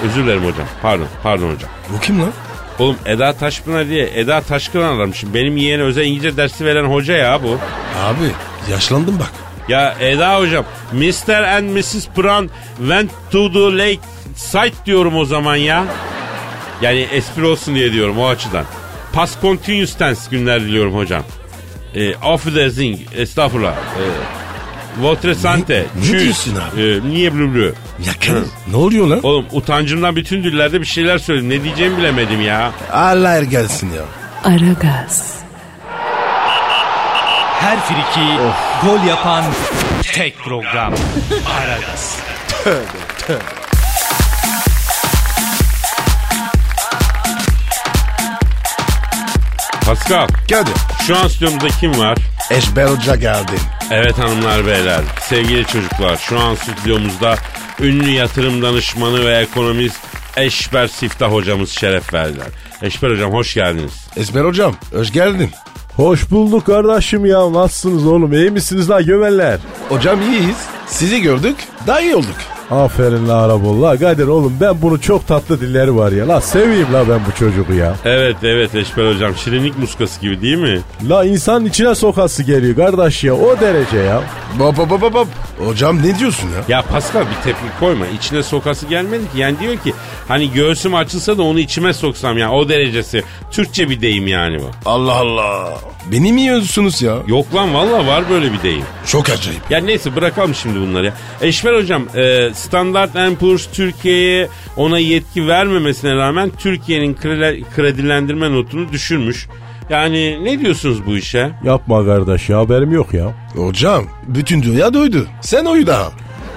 Özür dilerim hocam. Pardon pardon hocam. Bu kim lan? Oğlum Eda Taşpınar diye Eda Taşkıran aramışım. Benim yeğene özel İngilizce dersi veren hoca ya bu. Abi yaşlandım bak. Ya Eda hocam Mr. and Mrs. Brown went to the lake site diyorum o zaman ya. Yani espri olsun diye diyorum o açıdan. Past continuous tense günler diliyorum hocam. E, affedersin estağfurullah. E, votre sante. ne Tschüss. diyorsun abi? E, niye blü blü? Ya Kadir ne oluyor lan? Oğlum utancımdan bütün dillerde bir şeyler söyledim. Ne diyeceğimi bilemedim ya. Allah er gelsin ya. Aragaz, Her friki gol yapan tek program. Aragaz. Pascal Kadir. şu an stüdyomuzda kim var? Eşber Hoca geldi. Evet hanımlar beyler, sevgili çocuklar şu an stüdyomuzda ünlü yatırım danışmanı ve ekonomist Eşber Siftah hocamız şeref verdiler. Eşber hocam hoş geldiniz. Esmer hocam hoş geldin. Hoş bulduk kardeşim ya. Nasılsınız oğlum? İyi misiniz la gömeller? Hocam iyiyiz. Sizi gördük daha iyi olduk. Aferin la Arabollah. Kadir oğlum ben bunu çok tatlı dilleri var ya. La seveyim la ben bu çocuğu ya. Evet evet Eşber hocam şirinlik muskası gibi değil mi? La insanın içine sokası geliyor kardeş ya. O derece ya. Bop bop bop bop. Hocam ne diyorsun ya? Ya Pascal bir tepki koyma içine sokası gelmedi ki yani diyor ki hani göğsüm açılsa da onu içime soksam ya o derecesi Türkçe bir deyim yani bu. Allah Allah. Beni mi yiyorsunuz ya? Yok lan valla var böyle bir deyim. Çok acayip. Ya neyse bırakalım şimdi bunları ya. Eşver hocam e, Standard Poor's Türkiye'ye ona yetki vermemesine rağmen Türkiye'nin kredi- kredilendirme notunu düşürmüş. Yani ne diyorsunuz bu işe? Yapma kardeş ya haberim yok ya. Hocam bütün dünya duydu. Sen oyu daha.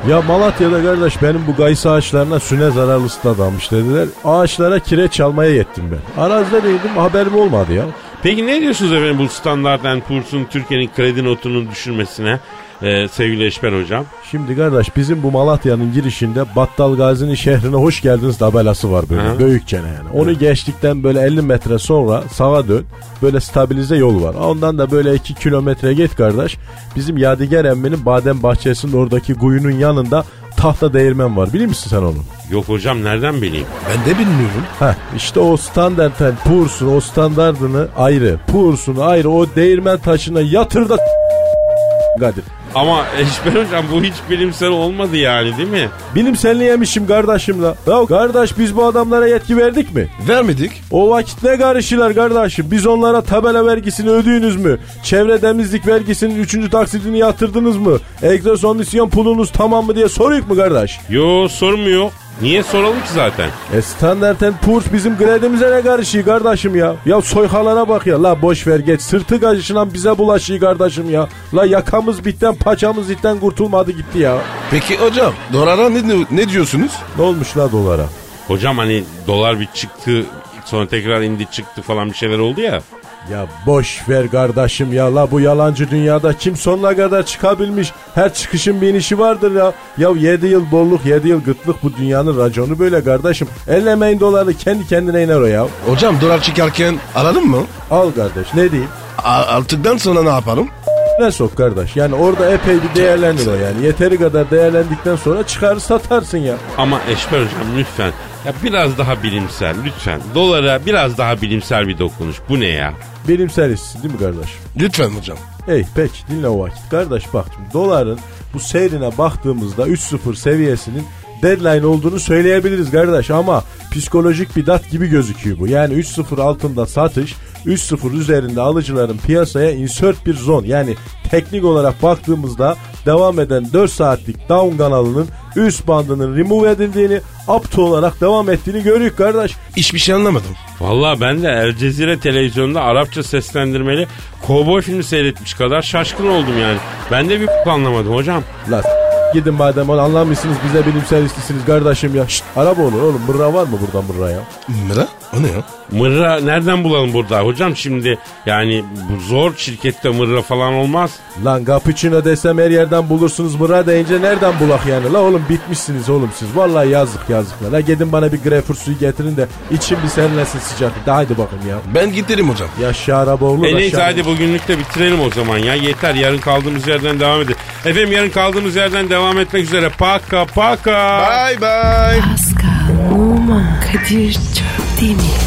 Ya Malatya'da kardeş benim bu gayısı ağaçlarına süne zararlısı dadanmış dediler. Ağaçlara kireç çalmaya yettim ben. Arazide değildim haberim olmadı ya. Peki ne diyorsunuz efendim bu Standard Poor's'un Türkiye'nin kredi notunun düşürmesine e, sevgili Eşber hocam? Şimdi kardeş bizim bu Malatya'nın girişinde Battal Gazi'nin şehrine hoş geldiniz tabelası var böyle Hı. büyükçene yani. Onu geçtikten böyle 50 metre sonra sağa dön böyle stabilize yol var. Ondan da böyle 2 kilometre git kardeş. Bizim Yadigar Emmi'nin badem bahçesinin oradaki kuyunun yanında tahta değirmen var. Bilir misin sen onu? Yok hocam nereden bileyim? Ben de bilmiyorum. Heh, işte o standart yani Purs'un o standardını ayrı, Purs'un ayrı o değirmen taşına yatır da Kadir. Ama Eşber hocam bu hiç bilimsel olmadı yani değil mi? Bilimselleyemişim kardeşim la. Ya kardeş biz bu adamlara yetki verdik mi? Vermedik. O vakit ne karışırlar kardeşim? Biz onlara tabela vergisini ödüyünüz mü? Çevre temizlik vergisinin 3. taksidini yatırdınız mı? Egzosondisyon pulunuz tamam mı diye soruyuk mu kardeş? Yo sormuyor. Niye soralım ki zaten? E standarten purs bizim gredimize ne karışıyor kardeşim ya? Ya soyhalana bak ya. La boş ver geç. Sırtı kaşışınan bize bulaşıyor kardeşim ya. La yakamız bitten paçamız itten kurtulmadı gitti ya. Peki hocam dolara ne, ne diyorsunuz? Ne olmuş la dolara? Hocam hani dolar bir çıktı sonra tekrar indi çıktı falan bir şeyler oldu ya. Ya boş ver kardeşim ya la bu yalancı dünyada kim sonuna kadar çıkabilmiş her çıkışın bir inişi vardır ya. Ya 7 yıl bolluk 7 yıl gıtlık bu dünyanın raconu böyle kardeşim. Ellemeyin doları kendi kendine iner o ya. Hocam dolar çıkarken alalım mı? Al kardeş ne diyeyim? A- altıktan sonra ne yapalım? Ne sok kardeş yani orada epey bir değerlendir o yani. Yeteri kadar değerlendikten sonra çıkarır satarsın ya. Ama Eşber hocam lütfen ya biraz daha bilimsel lütfen. Dolara biraz daha bilimsel bir dokunuş. Bu ne ya? Bilimsel işsin değil mi kardeş? Lütfen hocam. Ey peki dinle o vakit. Kardeş bak şimdi doların bu seyrine baktığımızda 3-0 seviyesinin deadline olduğunu söyleyebiliriz kardeş ama psikolojik bir dat gibi gözüküyor bu. Yani 3-0 altında satış 3-0 üzerinde alıcıların piyasaya insert bir zon yani teknik olarak baktığımızda devam eden 4 saatlik down kanalının üst bandının remove edildiğini up to olarak devam ettiğini görüyoruz kardeş. Hiçbir şey anlamadım. Vallahi ben de El Cezire televizyonda Arapça seslendirmeli kovboy filmi seyretmiş kadar şaşkın oldum yani. Ben de bir anlamadım hocam. La s- gidin madem onu anlamışsınız bize bilimsel istisiniz kardeşim ya. Şşt, araba olur oğlum mırra var mı buradan mırra ya? Mira? O ne ya? Mırra nereden bulalım burada hocam şimdi yani bu zor şirkette mırra falan olmaz. Lan cappuccino desem her yerden bulursunuz mırra deyince nereden bulak yani? La oğlum bitmişsiniz oğlum siz. Vallahi yazık yazık. La gidin bana bir greyfurt suyu getirin de içim bir serinlesin sıcaklıkta. Haydi bakın ya. Ben giderim hocam. Yaşa Araboğlu. E neyse hadi bugünlük de bitirelim o zaman ya. Yeter yarın kaldığımız yerden devam edelim. Efendim yarın kaldığımız yerden devam etmek üzere. Paka paka. Bye bye. Pascal, Oman, Kadir çok değil mi?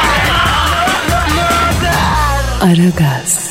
Aragaz.